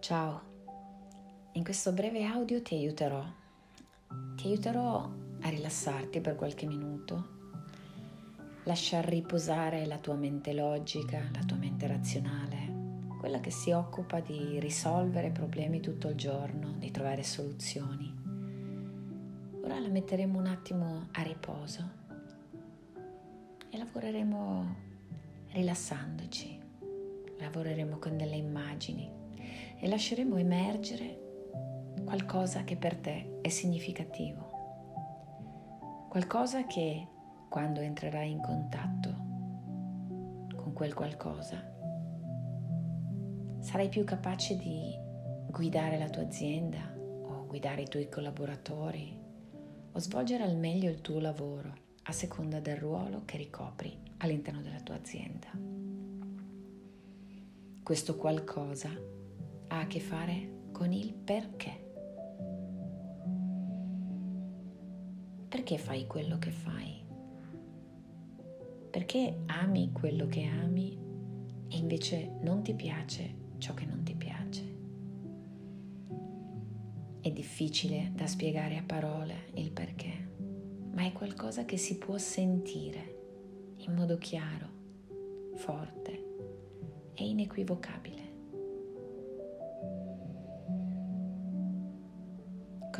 Ciao, in questo breve audio ti aiuterò, ti aiuterò a rilassarti per qualche minuto, lasciar riposare la tua mente logica, la tua mente razionale, quella che si occupa di risolvere problemi tutto il giorno, di trovare soluzioni. Ora la metteremo un attimo a riposo e lavoreremo rilassandoci, lavoreremo con delle immagini e lasceremo emergere qualcosa che per te è significativo, qualcosa che quando entrerai in contatto con quel qualcosa sarai più capace di guidare la tua azienda o guidare i tuoi collaboratori o svolgere al meglio il tuo lavoro a seconda del ruolo che ricopri all'interno della tua azienda. Questo qualcosa ha a che fare con il perché. Perché fai quello che fai? Perché ami quello che ami e invece non ti piace ciò che non ti piace? È difficile da spiegare a parole il perché, ma è qualcosa che si può sentire in modo chiaro, forte e inequivocabile.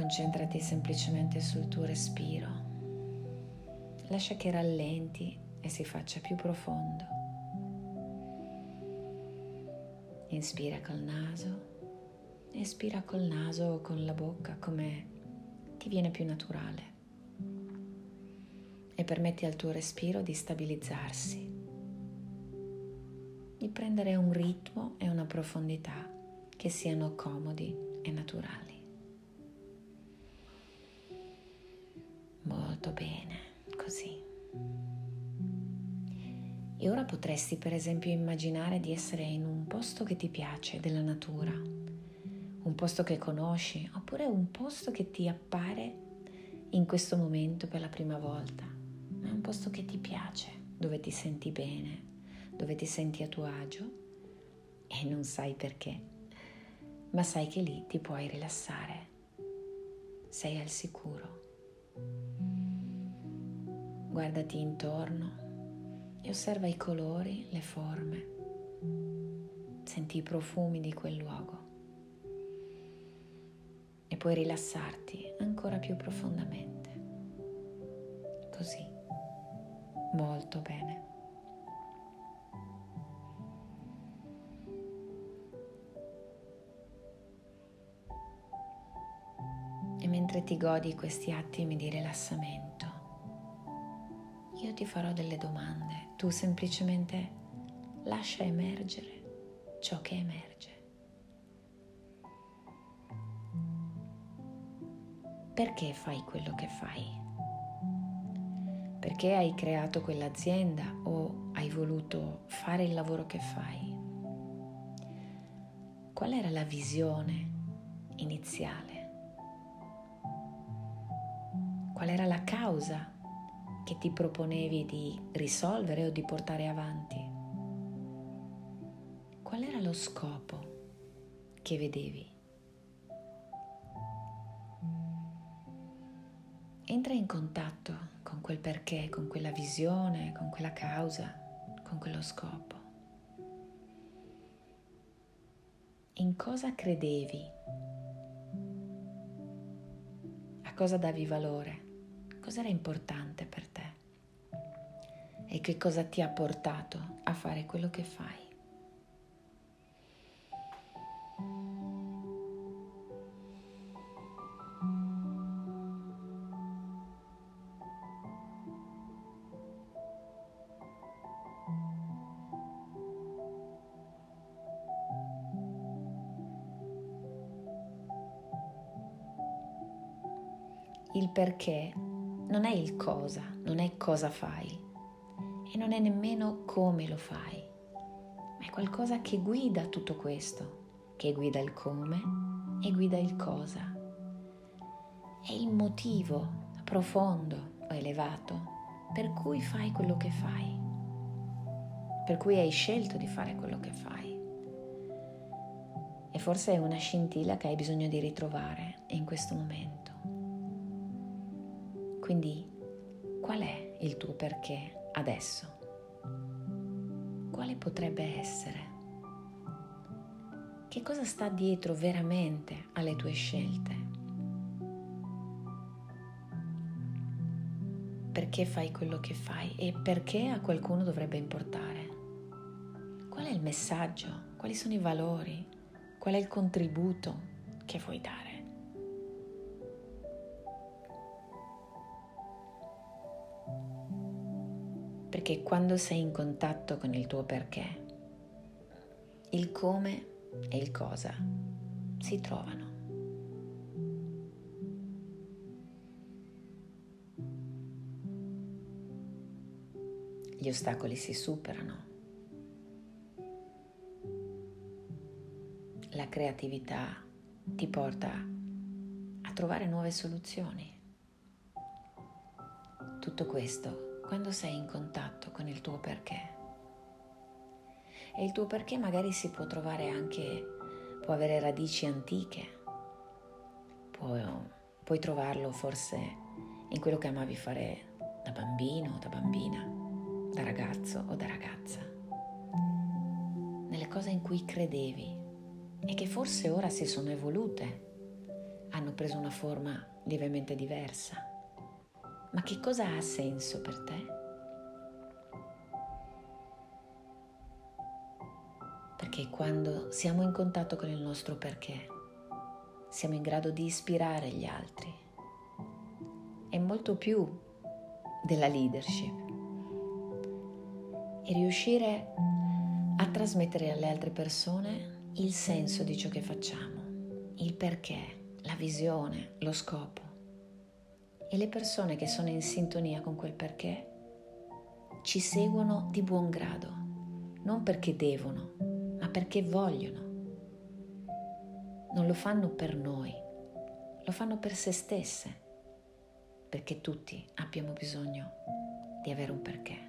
Concentrati semplicemente sul tuo respiro. Lascia che rallenti e si faccia più profondo. Inspira col naso, espira col naso o con la bocca come ti viene più naturale. E permetti al tuo respiro di stabilizzarsi, di prendere un ritmo e una profondità che siano comodi E ora potresti per esempio immaginare di essere in un posto che ti piace, della natura, un posto che conosci, oppure un posto che ti appare in questo momento per la prima volta, ma un posto che ti piace, dove ti senti bene, dove ti senti a tuo agio e non sai perché, ma sai che lì ti puoi rilassare, sei al sicuro. Guardati intorno e osserva i colori, le forme, senti i profumi di quel luogo e puoi rilassarti ancora più profondamente. Così, molto bene. E mentre ti godi questi attimi di rilassamento, io ti farò delle domande, tu semplicemente lascia emergere ciò che emerge. Perché fai quello che fai? Perché hai creato quell'azienda o hai voluto fare il lavoro che fai? Qual era la visione iniziale? Qual era la causa che ti proponevi di risolvere o di portare avanti? Qual era lo scopo che vedevi? Entra in contatto con quel perché, con quella visione, con quella causa, con quello scopo. In cosa credevi? A cosa davi valore? Cos'era importante per te? E che cosa ti ha portato a fare quello che fai? il perché non è il cosa, non è cosa fai e non è nemmeno come lo fai, ma è qualcosa che guida tutto questo, che guida il come e guida il cosa. È il motivo profondo o elevato per cui fai quello che fai, per cui hai scelto di fare quello che fai. E forse è una scintilla che hai bisogno di ritrovare in questo momento. Quindi qual è il tuo perché adesso? Quale potrebbe essere? Che cosa sta dietro veramente alle tue scelte? Perché fai quello che fai e perché a qualcuno dovrebbe importare? Qual è il messaggio? Quali sono i valori? Qual è il contributo che vuoi dare? Perché quando sei in contatto con il tuo perché, il come e il cosa si trovano. Gli ostacoli si superano. La creatività ti porta a trovare nuove soluzioni. Tutto questo quando sei in contatto con il tuo perché. E il tuo perché magari si può trovare anche, può avere radici antiche, può, puoi trovarlo forse in quello che amavi fare da bambino o da bambina, da ragazzo o da ragazza, nelle cose in cui credevi e che forse ora si sono evolute, hanno preso una forma lievemente diversa ma che cosa ha senso per te? Perché quando siamo in contatto con il nostro perché, siamo in grado di ispirare gli altri. È molto più della leadership. E riuscire a trasmettere alle altre persone il senso di ciò che facciamo, il perché, la visione, lo scopo e le persone che sono in sintonia con quel perché ci seguono di buon grado, non perché devono, ma perché vogliono. Non lo fanno per noi, lo fanno per se stesse, perché tutti abbiamo bisogno di avere un perché.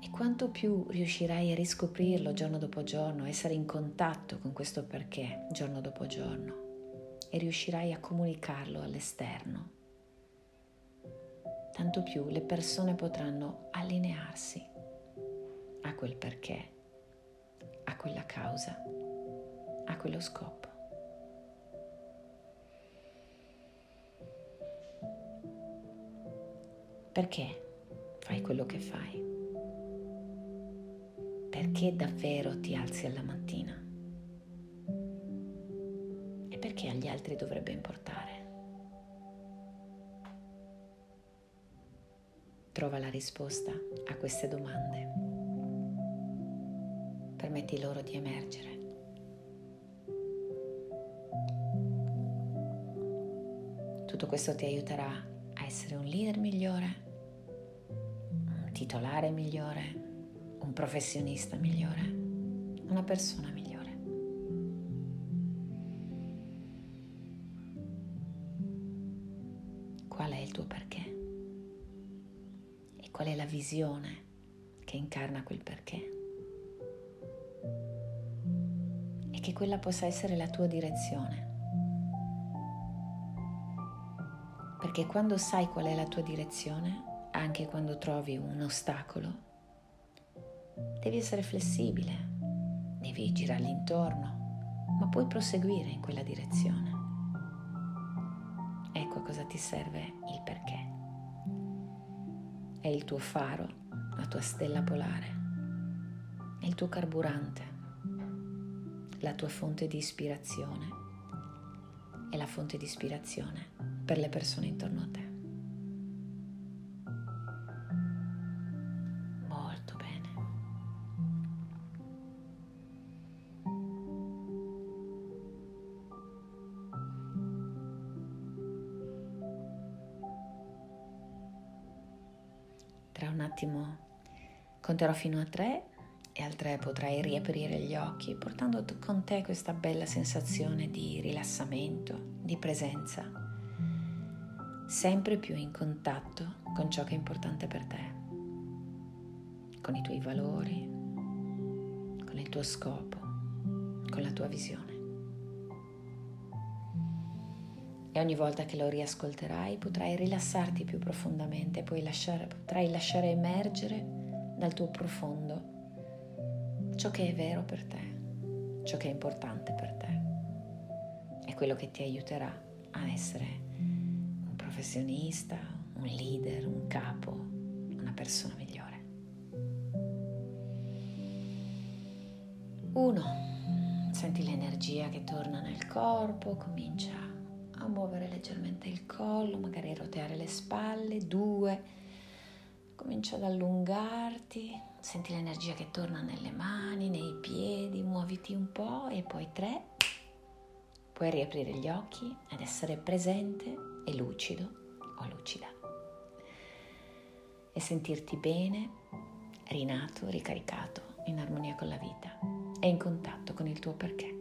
E quanto più riuscirai a riscoprirlo giorno dopo giorno, essere in contatto con questo perché giorno dopo giorno, e riuscirai a comunicarlo all'esterno, tanto più le persone potranno allinearsi a quel perché, a quella causa, a quello scopo. Perché fai quello che fai? Perché davvero ti alzi alla mattina? Altri dovrebbe importare? Trova la risposta a queste domande. Permetti loro di emergere. Tutto questo ti aiuterà a essere un leader migliore, un titolare migliore, un professionista migliore, una persona migliore. Visione che incarna quel perché. E che quella possa essere la tua direzione. Perché quando sai qual è la tua direzione, anche quando trovi un ostacolo, devi essere flessibile, devi girarli intorno, ma puoi proseguire in quella direzione. Ecco cosa ti serve il perché è il tuo faro, la tua stella polare, è il tuo carburante, la tua fonte di ispirazione e la fonte di ispirazione per le persone intorno a te. Tra un attimo conterò fino a tre e al tre potrai riaprire gli occhi portando con te questa bella sensazione di rilassamento, di presenza, sempre più in contatto con ciò che è importante per te, con i tuoi valori, con il tuo scopo, con la tua visione. E ogni volta che lo riascolterai potrai rilassarti più profondamente, lasciare, potrai lasciare emergere dal tuo profondo ciò che è vero per te, ciò che è importante per te. È quello che ti aiuterà a essere un professionista, un leader, un capo, una persona migliore. Uno, senti l'energia che torna nel corpo, comincia a muovere leggermente il collo, magari roteare le spalle. Due, comincia ad allungarti, senti l'energia che torna nelle mani, nei piedi, muoviti un po' e poi tre, puoi riaprire gli occhi ed essere presente e lucido o lucida e sentirti bene, rinato, ricaricato, in armonia con la vita e in contatto con il tuo perché.